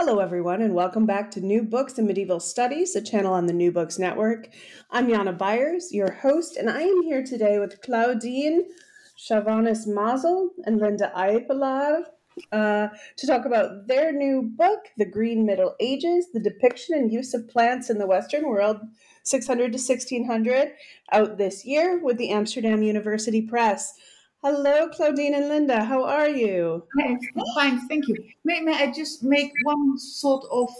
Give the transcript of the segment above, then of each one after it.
Hello, everyone, and welcome back to New Books in Medieval Studies, a channel on the New Books Network. I'm Jana Byers, your host, and I am here today with Claudine Chavanis Mazel and Linda Ijpelaar uh, to talk about their new book, The Green Middle Ages The Depiction and Use of Plants in the Western World, 600 to 1600, out this year with the Amsterdam University Press. Hello, Claudine and Linda. How are you? Fine, thank you. May, may I just make one sort of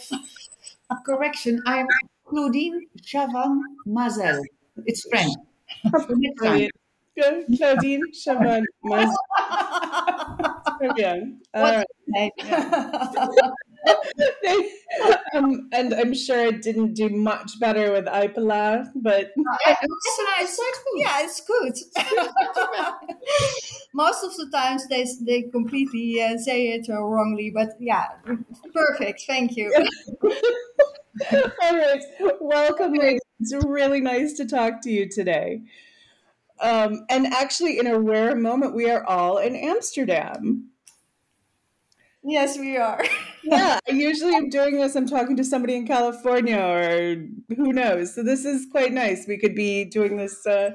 correction? I'm Claudine Chavannes Mazel. It's French. Brilliant. Good. Claudine Chavannes Mazel. Très bien. All right. um, and I'm sure I didn't do much better with Ijpelaar, but it's nice. Yeah, it's good. Most of the times they they completely uh, say it wrongly, but yeah, perfect. Thank you. All right, welcome, ladies. It's really nice to talk to you today. Um, and actually, in a rare moment, we are all in Amsterdam. Yes, we are. yeah, I usually am doing this. I'm talking to somebody in California or who knows. So this is quite nice. We could be doing this uh,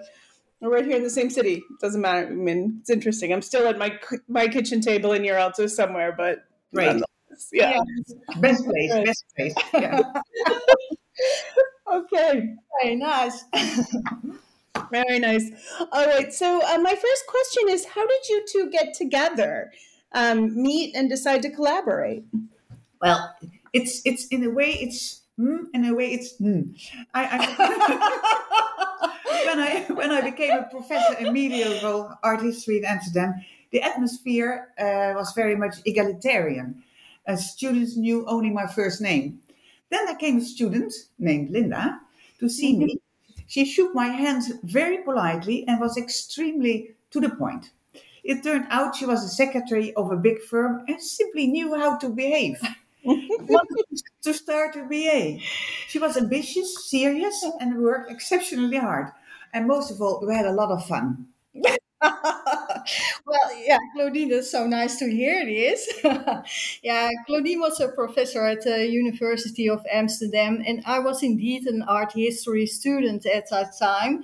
right here in the same city. Doesn't matter. I mean, it's interesting. I'm still at my my kitchen table in Yeralto somewhere, but right. Yeah. yeah. Best place. Right. Best place. Yeah. okay. Very nice. Very nice. All right. So uh, my first question is, how did you two get together? Um, meet and decide to collaborate? Well, it's it's in a way it's mm, in a way it's mm. I, I when I when I became a professor in medieval art history in Amsterdam, the atmosphere uh, was very much egalitarian. Uh, students knew only my first name. Then there came a student named Linda to see me. She shook my hand very politely and was extremely to the point. It turned out she was a secretary of a big firm and simply knew how to behave. to start a BA. She was ambitious, serious, and worked exceptionally hard. And most of all, we had a lot of fun. well, yeah, Claudine, it's so nice to hear this. yeah, Claudine was a professor at the University of Amsterdam, and I was indeed an art history student at that time.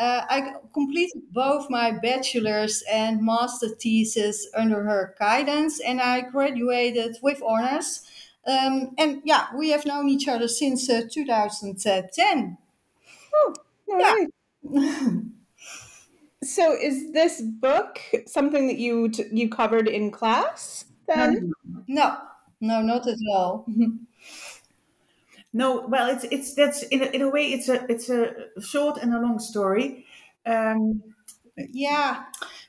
Uh, I completed both my bachelor's and master thesis under her guidance, and I graduated with honors. Um, and yeah, we have known each other since uh, 2010. Oh, yeah. so, is this book something that you t- you covered in class? Then no, no, not at all. No, well, it's it's that's in a, in a way it's a it's a short and a long story. Um, yeah,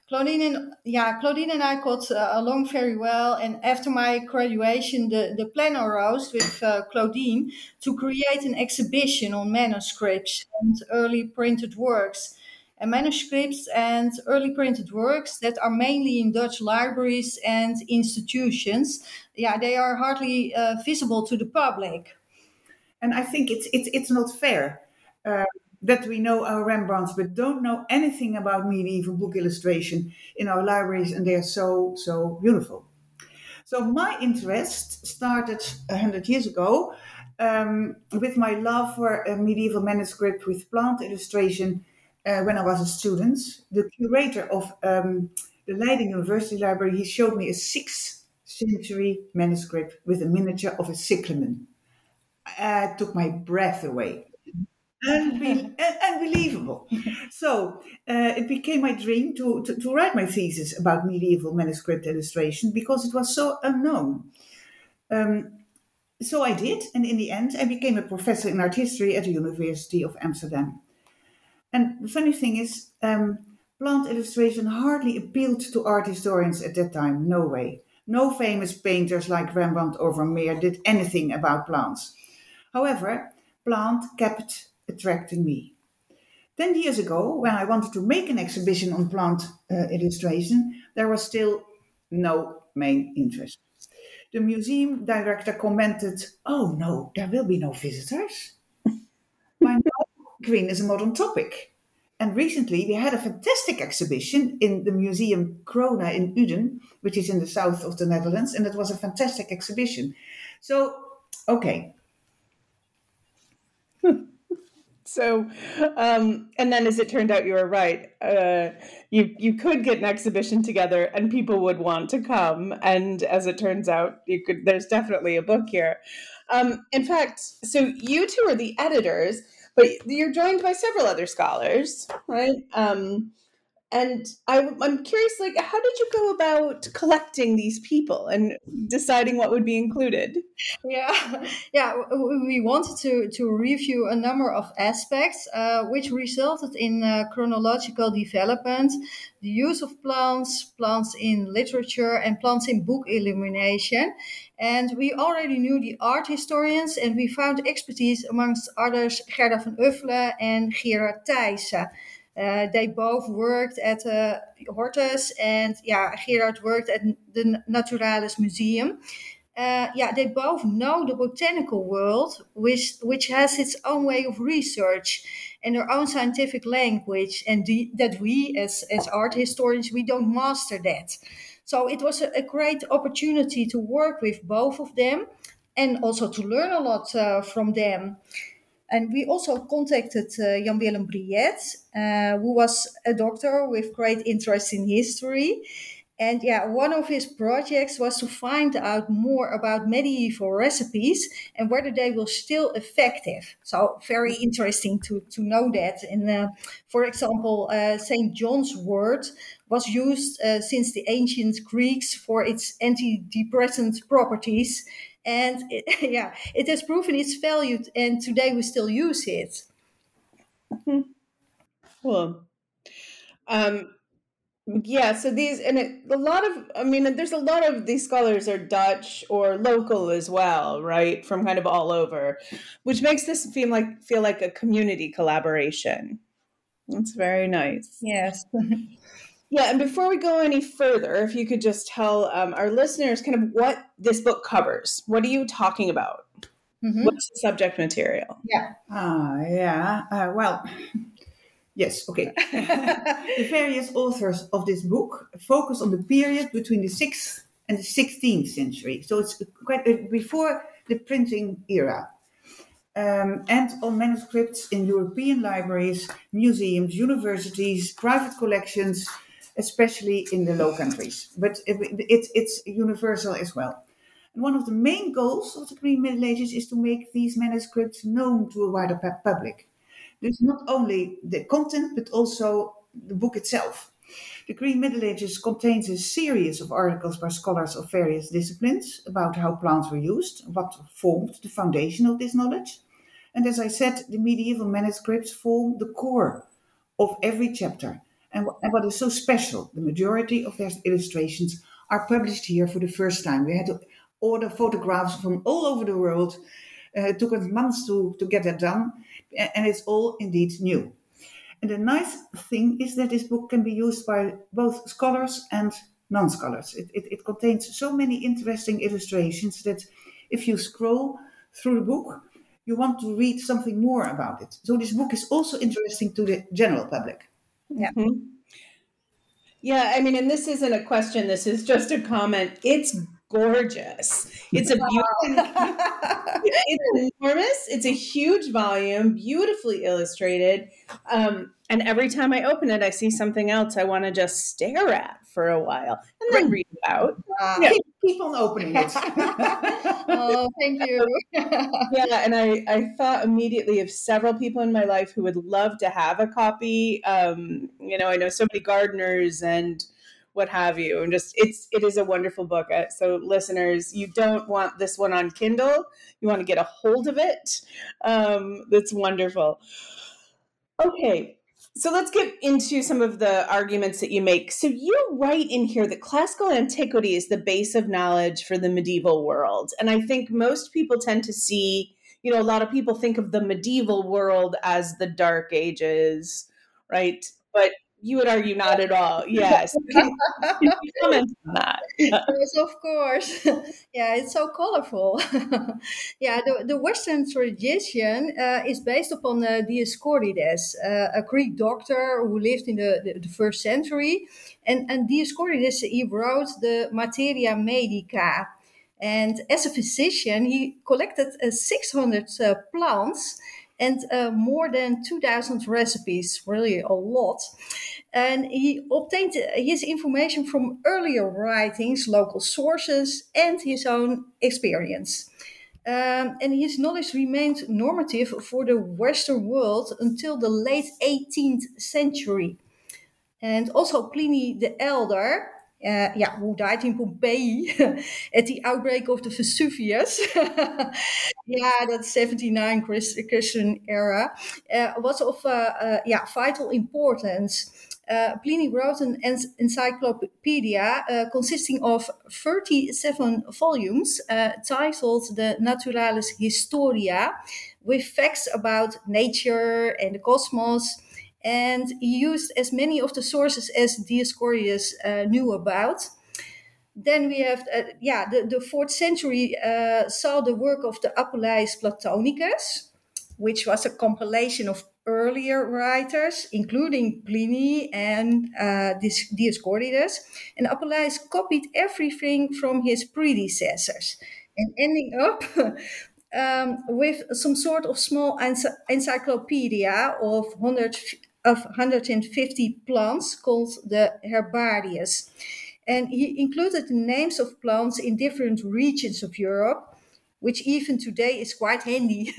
Claudine and yeah, Claudine and I got uh, along very well. And after my graduation, the the plan arose with uh, Claudine to create an exhibition on manuscripts and early printed works. And manuscripts and early printed works that are mainly in Dutch libraries and institutions, yeah, they are hardly uh, visible to the public. And I think it's it's it's not fair uh, that we know our Rembrandts but don't know anything about medieval book illustration in our libraries, and they are so so beautiful. So my interest started hundred years ago um, with my love for a medieval manuscript with plant illustration uh, when I was a student. The curator of um, the Leiden University Library he showed me a sixth century manuscript with a miniature of a cyclamen uh, took my breath away. Unbe- unbelievable. So uh, it became my dream to, to, to, write my thesis about medieval manuscript illustration because it was so unknown. Um, so I did, and in the end, I became a professor in art history at the University of Amsterdam. And the funny thing is, um, plant illustration hardly appealed to art historians at that time, no way. No famous painters like Rembrandt or Vermeer did anything about plants. However, plant kept attracting me. Ten years ago, when I wanted to make an exhibition on plant uh, illustration, there was still no main interest. The museum director commented, Oh no, there will be no visitors. By now, green is a modern topic. And recently, we had a fantastic exhibition in the Museum Krona in Uden, which is in the south of the Netherlands, and it was a fantastic exhibition. So, okay, so um, and then as it turned out you were right. Uh, you you could get an exhibition together and people would want to come. And as it turns out you could there's definitely a book here. Um, in fact so you two are the editors but you're joined by several other scholars right? Um, and I, am curious like how did you go about collecting these people and deciding what would be included? Yeah yeah we wanted to to review a number of aspects uh, which resulted in uh, chronological development the use of plants plants in literature and plants in book illumination. And we already knew the art historians and we found expertise amongst others gerda van uffelen and gerard thijssen uh, they both worked at uh, Hortus, and yeah, Gerard worked at the Naturalis Museum. Uh, yeah, they both know the botanical world, which which has its own way of research and their own scientific language, and the, that we, as as art historians, we don't master that. So it was a, a great opportunity to work with both of them, and also to learn a lot uh, from them. And we also contacted uh, Jan Willem Briet, uh, who was a doctor with great interest in history. And yeah, one of his projects was to find out more about medieval recipes and whether they were still effective. So very interesting to, to know that. And uh, for example, uh, St. John's wort was used uh, since the ancient Greeks for its antidepressant properties and it, yeah, it has proven its value, and today we still use it. Mm-hmm. Cool. Um, yeah, so these and it, a lot of I mean, there's a lot of these scholars are Dutch or local as well, right? From kind of all over, which makes this feel like feel like a community collaboration. That's very nice. Yes. Yeah, and before we go any further, if you could just tell um, our listeners kind of what this book covers. What are you talking about? Mm-hmm. What's the subject material? Yeah. Ah, uh, yeah. Uh, well, yes. Okay. the various authors of this book focus on the period between the sixth and the sixteenth century. So it's quite uh, before the printing era. Um, and on manuscripts in European libraries, museums, universities, private collections, especially in the Low Countries. But it, it, it's universal as well. And one of the main goals of the Green Middle Ages is to make these manuscripts known to a wider public. There's not only the content, but also the book itself. The Green Middle Ages contains a series of articles by scholars of various disciplines about how plants were used, what formed the foundation of this knowledge. And as I said, the medieval manuscripts form the core of every chapter and, and what is so special, the majority of their illustrations are published here for the first time. We had to order photographs from all over the world. Uh, it took us months to, to get that done, and it's all indeed new. And the nice thing is that this book can be used by both scholars and non-scholars. It, it, it contains so many interesting illustrations that if you scroll through the book, you want to read something more about it. So this book is also interesting to the general public. Yeah. Mhm. Yeah, I mean, and this isn't a question, this is just a comment. It's gorgeous. It's a beautiful, it's enormous. It's a huge volume, beautifully illustrated. Um, and every time I open it, I see something else I want to just stare at for a while and then read about. Ah. Yeah. Keep, keep on opening it. oh, thank you. Yeah, and I, I thought immediately of several people in my life who would love to have a copy. Um, you know, I know so many gardeners and what have you, and just it's it is a wonderful book. Uh, So, listeners, you don't want this one on Kindle. You want to get a hold of it. Um, that's wonderful. Okay, so let's get into some of the arguments that you make. So you write in here that classical antiquity is the base of knowledge for the medieval world. And I think most people tend to see, you know, a lot of people think of the medieval world as the dark ages, right? But you would argue not at all. Yes. Can, can comment on that? Yes, of course. yeah, it's so colorful. yeah, the, the Western tradition uh, is based upon uh, Dioscorides, uh, a Greek doctor who lived in the, the, the first century. And, and Dioscorides, he wrote the Materia Medica. And as a physician, he collected uh, 600 uh, plants and uh, more than 2,000 recipes, really a lot. And he obtained his information from earlier writings, local sources, and his own experience. Um, and his knowledge remained normative for the Western world until the late 18th century. And also Pliny the Elder, uh, yeah, who died in Pompeii at the outbreak of the Vesuvius. yeah, that's 79 Christian era, uh, was of yeah, vital importance. Uh, Pliny wrote an en- encyclopedia consisting of 37 volumes titled the Naturalis Historia, with facts about nature and the cosmos. And he used as many of the sources as Dioscorides uh, knew about. Then we have, uh, yeah, the, the fourth century uh, saw the work of the Apuleius Platonicus, which was a compilation of earlier writers, including Pliny and uh, Dioscorides. And Apuleius copied everything from his predecessors and ending up um, with some sort of small ency- encyclopedia of 100, of 150 plants called the Herbarius. And he included the names of plants in different regions of Europe, which even today is quite handy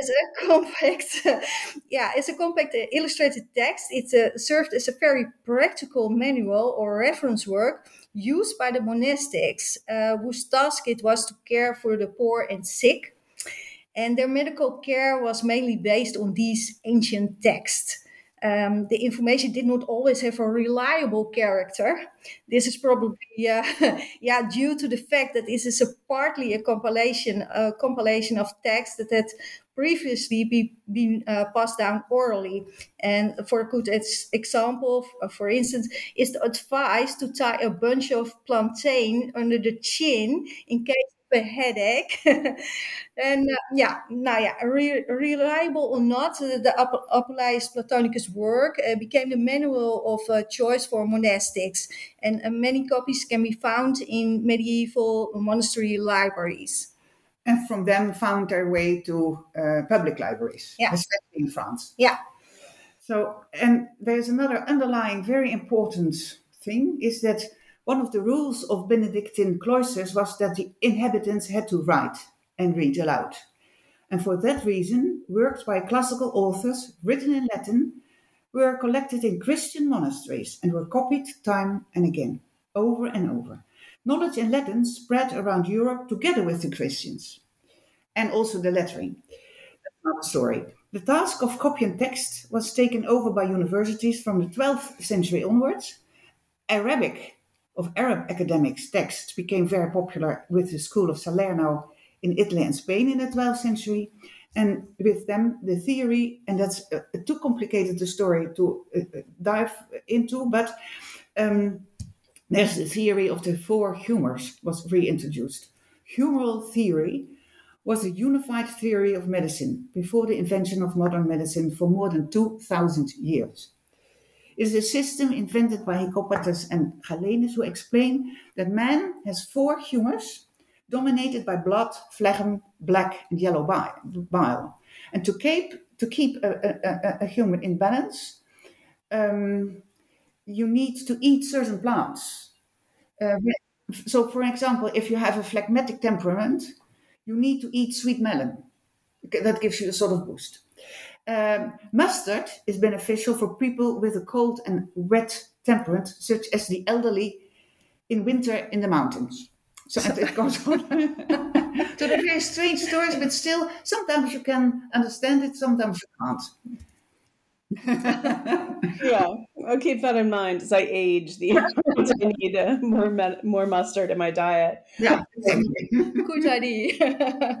as a compact, yeah, as a compact illustrated text. It uh, served as a very practical manual or reference work used by the monastics, uh, whose task it was to care for the poor and sick. And their medical care was mainly based on these ancient texts. Um, the information did not always have a reliable character. This is probably uh, yeah due to the fact that this is a partly a compilation a compilation of texts that had previously be, been uh, passed down orally. And for a good example, uh, for instance, is the advice to tie a bunch of plantain under the chin in case headache. and uh, yeah, now yeah, re- reliable or not, the Ap- Apuleius Platonicus work uh, became the manual of uh, choice for monastics, and uh, many copies can be found in medieval monastery libraries. and from them found their way to uh, public libraries, Yeah. especially in France. Yeah. So, and there's another underlying very important thing is that one of the rules of Benedictine cloisters was that the inhabitants had to write and read aloud. And for that reason, works by classical authors written in Latin were collected in Christian monasteries and were copied time and again, over and over. Knowledge in Latin spread around Europe together with the Christians and also the lettering. Another story. The task of copying text was taken over by universities from the 12th century onwards. Arabic of Arab academics texts became very popular with the school of Salerno in Italy and Spain in the 12th century. And with them, the theory, and that's uh, too complicated a story to uh, uh, dive into, but um, Next, the theory of the four humors was reintroduced. Humoral theory was a unified theory of medicine before the invention of modern medicine for more than 2,000 years. Is a system invented by Hippocrates and Galenus who explain that man has four humors dominated by blood, phlegm, black, and yellow bile. And to keep, to keep a, a, a human in balance, um, you need to eat certain plants. Uh, so, for example, if you have a phlegmatic temperament, you need to eat sweet melon. That gives you a sort of boost. Um, mustard is beneficial for people with a cold and wet temperament, such as the elderly in winter in the mountains. So it goes on. so they're very strange stories, but still, sometimes you can understand it, sometimes you can't. yeah, I'll keep that in mind as I age. The I need uh, more more mustard in my diet. Yeah, good idea.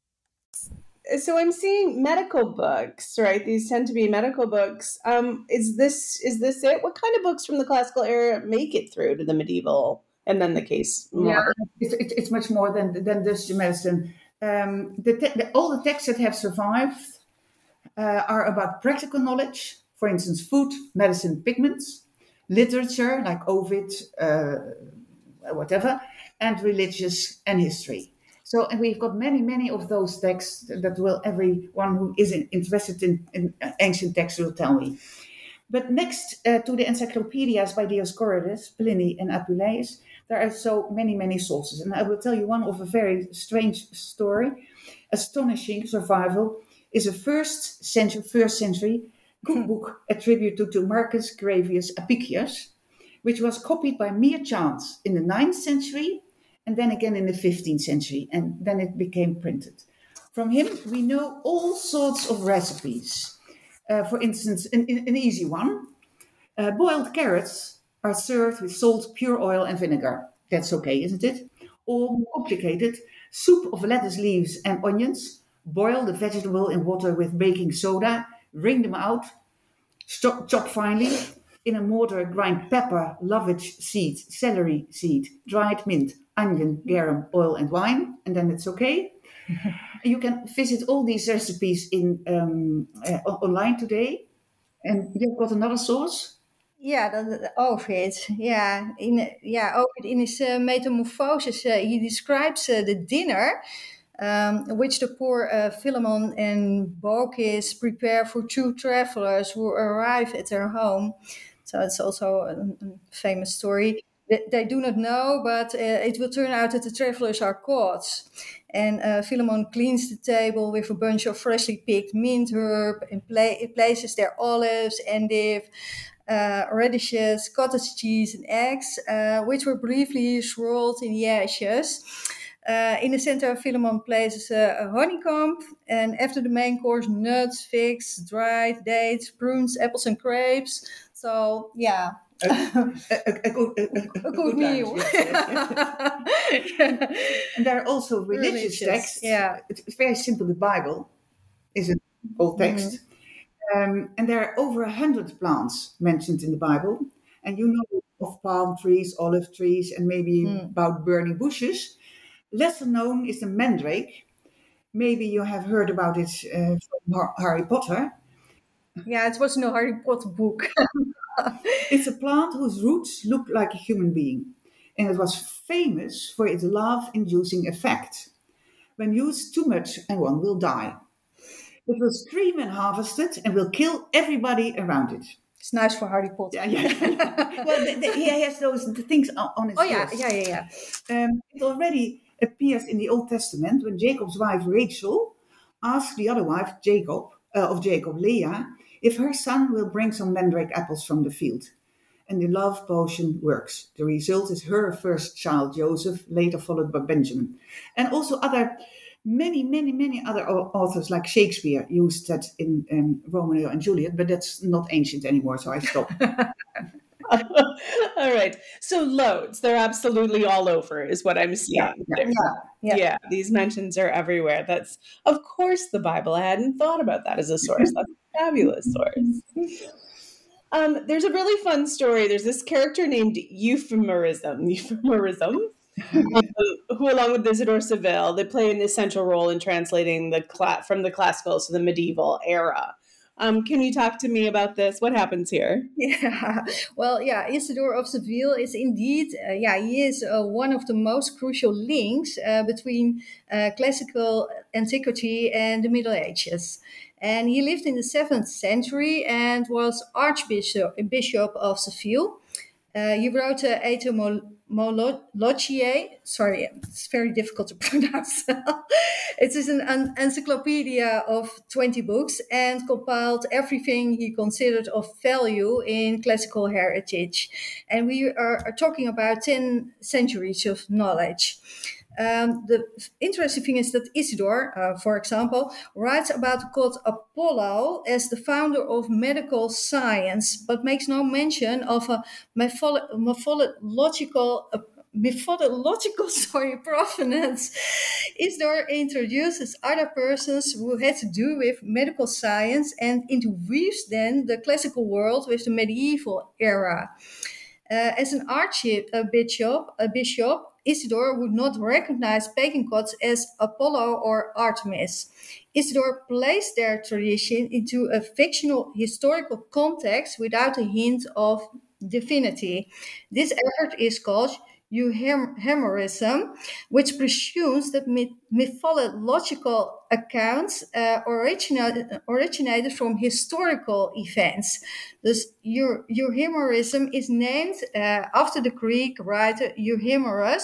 So I'm seeing medical books, right? These tend to be medical books. Um, is this is this it? What kind of books from the classical era make it through to the medieval and then the case? Yeah, it's, it's much more than than just medicine um, the te- the, all the texts that have survived uh, are about practical knowledge, for instance, food, medicine, pigments, literature like Ovid, uh, whatever, and religious and history. So, and we've got many, many of those texts that will everyone who is interested in, in ancient texts will tell me. But next uh, to the encyclopedias by Dioscorides, Pliny, and Apuleius, there are so many, many sources. And I will tell you one of a very strange story. Astonishing survival is a first century, first century cookbook attributed to Marcus Gavius Apicius, which was copied by mere chance in the 9th century and then again in the 15th century, and then it became printed. From him, we know all sorts of recipes. Uh, for instance, an, an easy one uh, boiled carrots are served with salt, pure oil, and vinegar. That's okay, isn't it? Or more complicated, soup of lettuce leaves and onions. Boil the vegetable in water with baking soda, wring them out, chop, chop finely. In a mortar, grind pepper, lovage seed, celery seed, dried mint, onion, garum, oil, and wine, and then it's okay. you can visit all these recipes in um, uh, online today. And you've got another source Ja, dat, Ovid. Ja, in, ja, Ovid in his uh, Metamorphosis, uh, he describes uh, the dinner um, which the poor uh, Philemon and Baucis prepare for two travelers who arrive at their home. So it's also a, a famous story. They, they, do not know, but uh, it will turn out that the travelers are caught. And uh, Philemon cleans the table with a bunch of freshly picked mint herb and pla- places their olives, endive, uh, radishes, cottage cheese, and eggs, uh, which were briefly swirled in the ashes. Uh, in the center, Philemon places a, a, honeycomb, and after the main course, nuts, figs, dried dates, prunes, apples, and grapes. So, yeah. a, a, good, a, good meal. Yes, yes, yes. and there are also religious, religious, texts. Yeah, it's very simple. The Bible is an old text. Mm-hmm um, and there are over a hundred plants mentioned in the Bible. And you know of palm trees, olive trees, and maybe mm. about burning bushes. Lesser known is the mandrake. Maybe you have heard about it uh, from Harry Potter. Yeah, it was no Harry Potter book. it's a plant whose roots look like a human being, and it was famous for its love inducing effect. When used too much, and one will die. It will scream and harvest it and will kill everybody around it. It's nice for Harry Potter. Yeah, yeah. well, the, the, he has those things on, his. Oh yeah, yeah, yeah, yeah. Um, it already appears in the Old Testament when Jacob's wife Rachel asked the other wife, Jacob, uh, of Jacob, Leah, if her son will bring some mandrake apples from the field. and the love potion works. The result is her first child, Joseph, later followed by Benjamin. And also other, many, many, many other authors like Shakespeare used that in um, Romeo and Juliet, but that's not ancient anymore, so I stopped. all right. So loads. They're absolutely all over, is what I'm seeing. Yeah, yeah, yeah. yeah, these mentions are everywhere. That's of course the Bible. I hadn't thought about that as a source. That's a fabulous source. Um, there's a really fun story. There's this character named Euphemerism. Euphemerism. um, who, along with Isidore Seville, they play an essential role in translating the cla- from the classical to the medieval era. Um, can you talk to me about this? What happens here? Yeah, well, yeah, Isidore of Seville is indeed, uh, yeah, he is uh, one of the most crucial links uh, between uh, classical antiquity and the Middle Ages. And he lived in the seventh century and was Archbishop Bishop of Seville. Uh, he wrote a Etymologiae. Sorry, it's very difficult to pronounce. it is an, an, encyclopedia of 20 books and compiled everything he considered of value in classical heritage. And we are, are talking about 10 centuries of knowledge. Um, the interesting thing is that Isidore, uh, for example, writes about god Apollo as the founder of medical science, but makes no mention of a methodological. Uh, methodological sorry provenance Isidore introduces other persons who had to do with medical science and interweaves then the classical world with the medieval era uh, as an archbishop, a bishop, Isidore would not recognize pagan gods as Apollo or Artemis. Isidore placed their tradition into a fictional historical context without a hint of divinity. This effort is called euhemerism, which presumes that mythological accounts uh, originated, from historical events. Thus, euhemerism is named uh, after the Greek writer Euhemerus,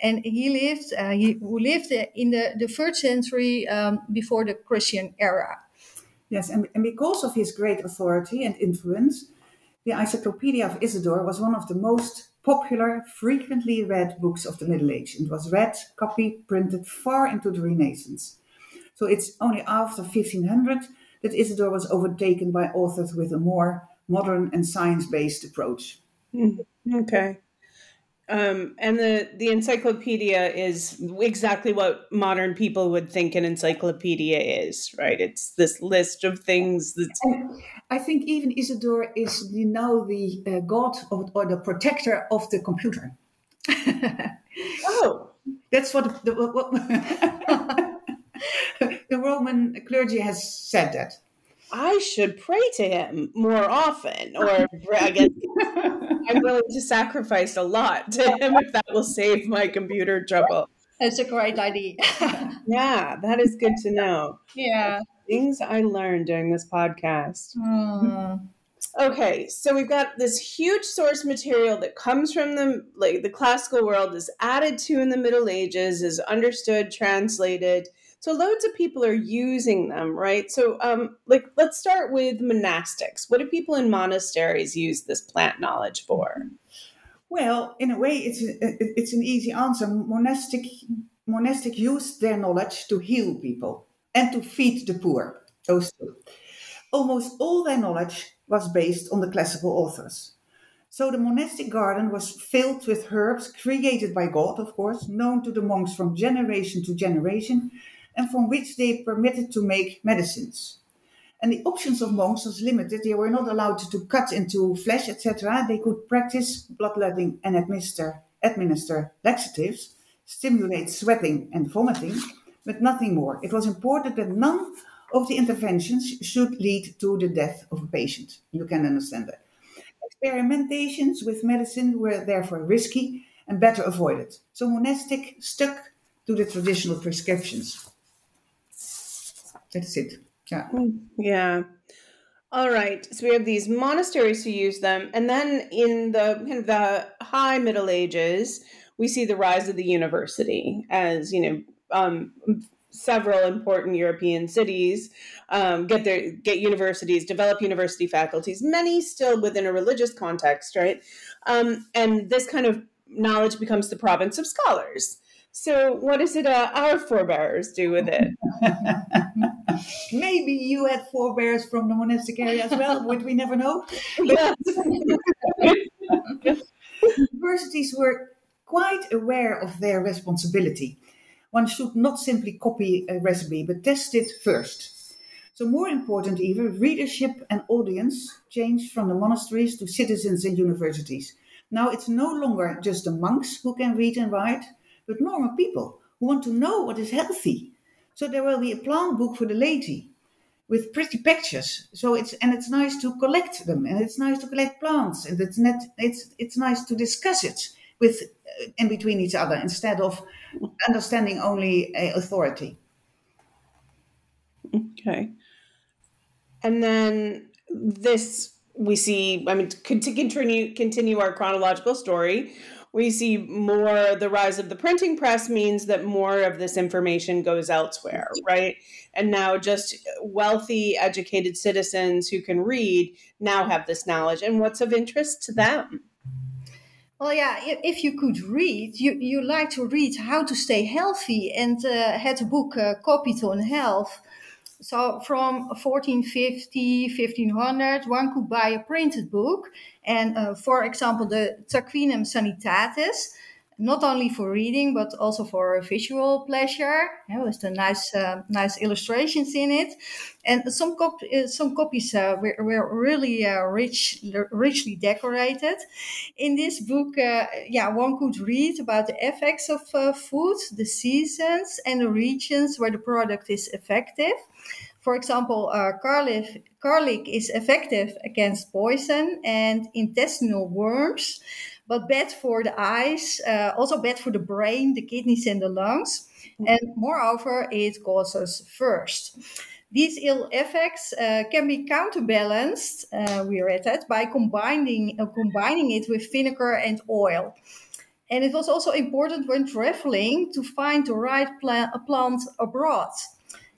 and he lived uh, he who lived in the, the first century um, before the Christian era. Yes, and, and because of his great authority and influence, the Encyclopedia of Isidore was one of the most popular, frequently read books of the Middle Age. It was read, copied, printed far into the Renaissance. So it's only after 1500 that Isidore was overtaken by authors with a more modern and science based approach. Mm, okay. Um, and the, the encyclopedia is exactly what modern people would think an encyclopedia is, right? It's this list of things that's. I think even Isidore is you know the uh, god of, or the protector of the computer. oh, that's what the, what, the Roman clergy has said that. I should pray to him more often, or I guess I'm willing to sacrifice a lot to him if that will save my computer trouble. That's a great idea. yeah, that is good to know. Yeah. Things I learned during this podcast. Mm. Okay, so we've got this huge source material that comes from the like the classical world, is added to in the Middle Ages, is understood, translated so loads of people are using them, right? So, um, like, let's start with monastics. What do people in monasteries use this plant knowledge for? Well, in a way, it's a, it's an easy answer. Monastic monastic use their knowledge to heal people and to feed the poor. Those two. Almost all their knowledge was based on the classical authors. So the monastic garden was filled with herbs created by God, of course, known to the monks from generation to generation, and from which they permitted to make medicines. And the options of monks was limited. They were not allowed to cut into flesh, etc. They could practice bloodletting and administer, administer laxatives, stimulate sweating and vomiting, but nothing more. It was important that none of the interventions should lead to the death of a patient. You can understand that. Experimentations with medicine were therefore risky and better avoided. So monastic stuck to the traditional prescriptions. That's it. Yeah. Hmm. Yeah. All right. So we have these monasteries who use them, and then in the kind of the high Middle Ages, we see the rise of the university as you know um, several important European cities, um, get their get universities, develop university faculties. Many still within a religious context, right? Um, and this kind of knowledge becomes the province of scholars. So, what is it uh, our forebears do with it? Maybe you had forebears from the monastic area as well, which we never know. Universities were quite aware of their responsibility. One should not simply copy a recipe, but test it first. So, more important even, readership and audience changed from the monasteries to citizens and universities. Now it's no longer just the monks who can read and write, but normal people who want to know what is healthy. So there will be a plant book for the laity with pretty pictures. So it's and it's nice to collect them, and it's nice to collect plants, and it's net, it's it's nice to discuss it with uh, in between each other instead of understanding only a authority. Okay, and then this we see. I mean, to continue continue our chronological story we see more the rise of the printing press means that more of this information goes elsewhere, right? And now just wealthy, educated citizens who can read now have this knowledge and what's of interest to them. Well, yeah, if you could read, you, you like to read how to stay healthy and uh, had a book uh, copied on health. So from 1450, 1500, one could buy a printed book. And uh, for example, the Tacuinum Sanitatis, not only for reading but also for visual pleasure. Yeah, with the nice, uh, nice illustrations in it, and some cop- uh, some copies uh, were, were really uh, rich, richly decorated. In this book, uh, yeah, one could read about the effects of uh, food, the seasons, and the regions where the product is effective. For example, garlic, garlic is effective against poison and intestinal worms but bad for the eyes, uh, also bad for the brain, the kidneys, and the lungs. And moreover, it causes thirst. These ill effects uh, can be counterbalanced, uh, we read that, by combining, combining it with vinegar and oil. And it was also important when traveling to find the right pla- plant abroad.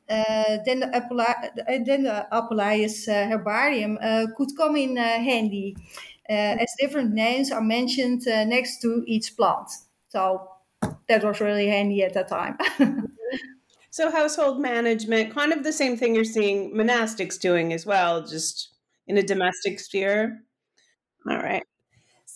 Uh, then the, Apula- then the Apuleius uh, herbarium uh, could come in handy. Uh, as different names are mentioned uh, next to each plant. So that was really handy at that time. so household management, kind of the same thing you're seeing monastics doing as well, just in a domestic sphere. All right.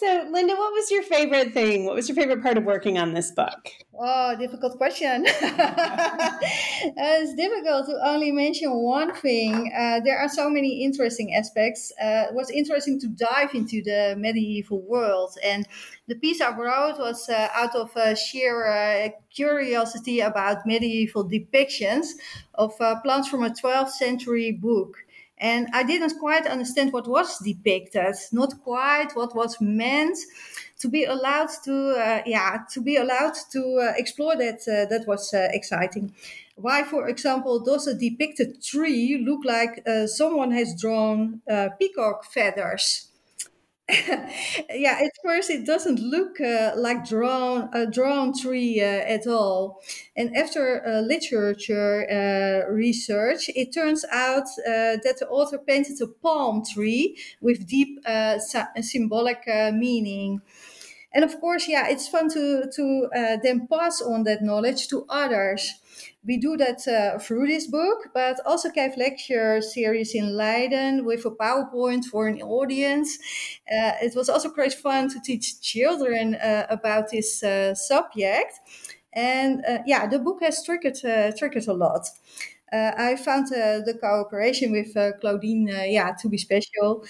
So, Linda, what was your favorite thing? What was your favorite part of working on this book? Oh, difficult question. it's difficult to only mention one thing. Uh, there are so many interesting aspects. Uh, it was interesting to dive into the medieval world, and the piece I wrote was uh, out of sheer uh, curiosity about medieval depictions of uh, plants from a 12th century book and I didn't quite understand what was depicted, not quite what was meant to be allowed to, uh, yeah, to be allowed to uh, explore that. Uh, that was uh, exciting. Why, for example, does a depicted tree look like uh, someone has drawn peacock feathers? yeah, at first it doesn't look uh, like drawn a drawn tree uh, at all. And after uh, literature uh, research, it turns out uh, that the author painted a palm tree with deep uh, symbolic meaning. And of course, yeah, it's fun to to then pass on that knowledge to others we do that uh, through this book, but also gave lecture series in Leiden with a PowerPoint for an audience. Uh, it was also great fun to teach children uh, about this uh, subject. And uh, yeah, the book has triggered, uh, triggered a lot. I found the cooperation with Claudine, yeah, to be special.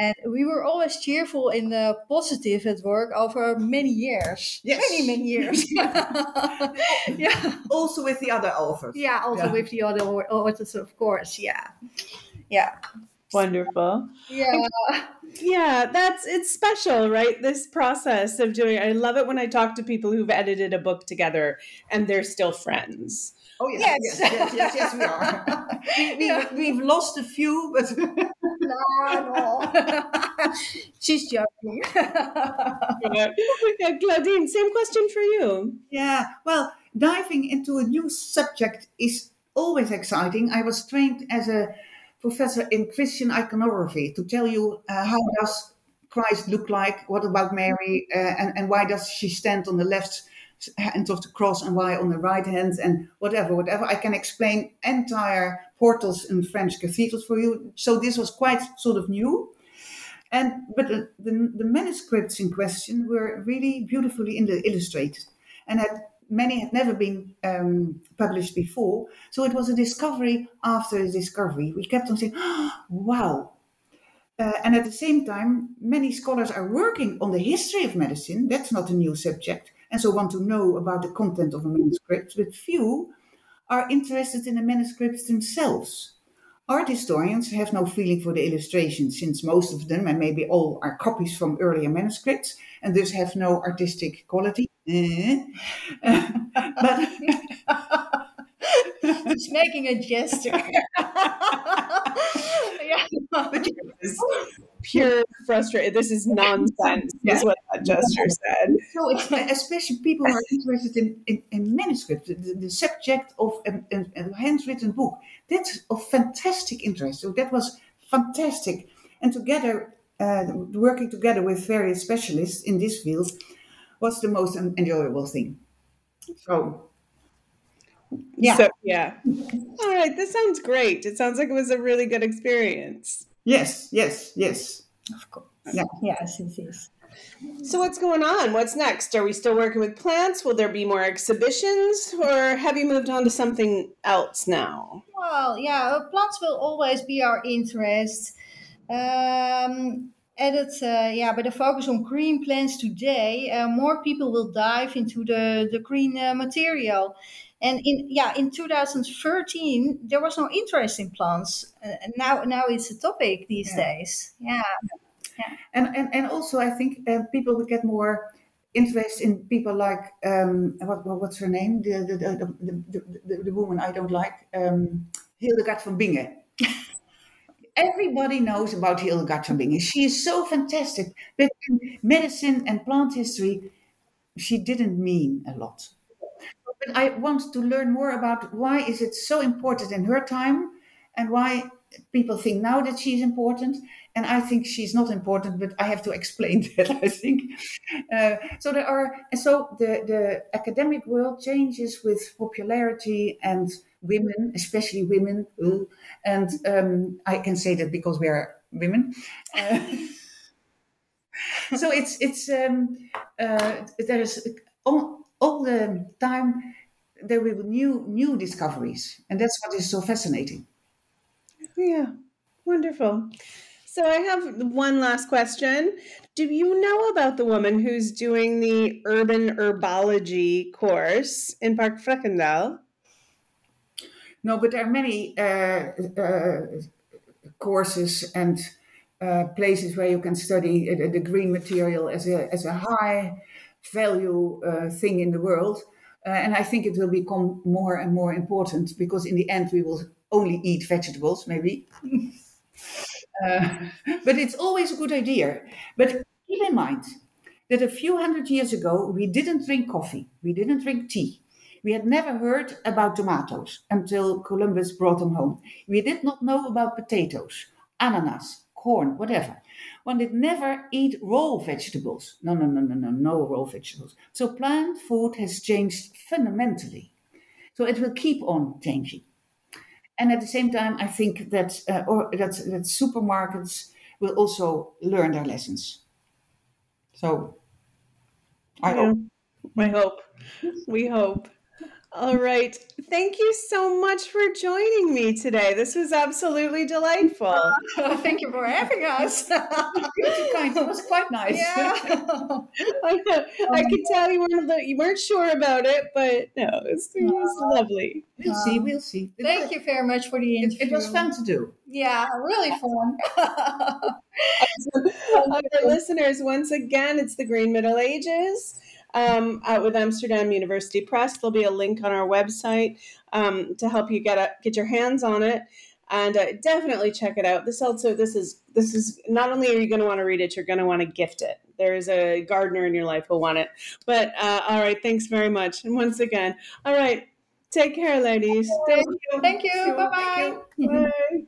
And we were always cheerful and uh, positive at work over many years. Yes. Many, many years. yeah. Also with the other authors. Yeah, also yeah. with the other authors, of course. Yeah. Yeah. Wonderful. Yeah. Yeah, that's it's special, right? This process of doing I love it when I talk to people who've edited a book together and they're still friends. Oh yes, yes, yes, yes, yes, we are. we, we, yeah. We've lost a few, but no, no. She's joking. yeah. Claudine, same question for you. Yeah. Well, diving into a new subject is always exciting. I was trained as a professor in Christian iconography to tell you uh, how does Christ look like? What about Mary? Uh, and, and why does she stand on the left hand of the cross and why on the right hand? And whatever, whatever. I can explain entire portals in French cathedrals for you. So this was quite sort of new. And but the, the, the manuscripts in question were really beautifully illustrated, and had many had never been um, published before. So it was a discovery after a discovery. We kept on saying, oh, "Wow!" Uh, and at the same time, many scholars are working on the history of medicine. That's not a new subject, and so want to know about the content of a manuscript. But few are interested in the manuscripts themselves. Art historians have no feeling for the illustrations, since most of them, and maybe all, are copies from earlier manuscripts, and thus have no artistic quality. Eh? but he's making a gesture. yeah. Pure frustration. This is nonsense, yeah. is what that gesture said. So, especially people who are interested in, in, in manuscript, the, the, subject of a, a, a handwritten book, that's of fantastic interest. So, that was fantastic. And together, uh, working together with various specialists in this field was the most enjoyable thing. So, yeah. So, yeah. All right. This sounds great. It sounds like it was a really good experience. Yes, yes, yes. Of course. Yeah. Yes, it is. So what's going on? What's next? Are we still working with plants? Will there be more exhibitions or have you moved on to something else now? Well, yeah, plants will always be our interest. Um, and it's uh, yeah, but the focus on green plants today, uh, more people will dive into the the green uh, material. And in yeah, in 2013 there was no interest in plants. and now now it's a topic these yeah. days. Yeah. yeah. And, and and also I think uh, people will get more interest in people like um, what, what's her name the the, the the, the, the, woman I don't like um, Hildegard von Bingen. Everybody knows about Hildegard von Bingen. She is so fantastic, but in medicine and plant history, she didn't mean a lot but I want to learn more about why is it so important in her time and why people think now that she's important and I think she's not important, but I have to explain that. I think uh, so. There are so the the academic world changes with popularity and women, especially women, and um, I can say that because we are women. Uh, so it's it's um, uh, there is all, all the time there will be new new discoveries, and that's what is so fascinating. Yeah, wonderful. So I have one last question. Do you know about the woman who's doing the urban herbology course in Park Frankendael? No, but there are many uh, uh, courses and uh, places where you can study the green material as a as a high value thing in the world. And I think it will become more and more important because in the end we will only eat vegetables, maybe. uh, but it's always a good idea. But keep in mind that a few hundred years ago we didn't drink coffee, we didn't drink tea. We had never heard about tomatoes until Columbus brought them home. We did not know about potatoes, ananas, corn, whatever. One did never eat raw vegetables. No, no, no, no, no, no raw vegetables. So plant food has changed fundamentally. So it will keep on changing. And at the same time, I think that uh, or that, that supermarkets will also learn their lessons. So I yeah, hope. I hope. We hope. All right. Thank you so much for joining me today. This was absolutely delightful. Uh, thank you for having us. it was quite nice. Yeah. I, I could tell you weren't, you weren't sure about it, but no, it was, it was lovely. We'll um, see. We'll see. Thank you very much for the interview. It, it was fun to do. Yeah, really fun. Our listeners, once again, it's the Green Middle Ages um, out with Amsterdam University Press. There'll be a link on our website um, to help you get a, get your hands on it, and uh, definitely check it out. This also this is this is not only are you going to want to read it, you're going to want to gift it there is a gardener in your life who'll want it. But uh, all right, thanks very much. And once again, all right, take care, ladies. Thank you. Thank you. Bye-bye. Bye.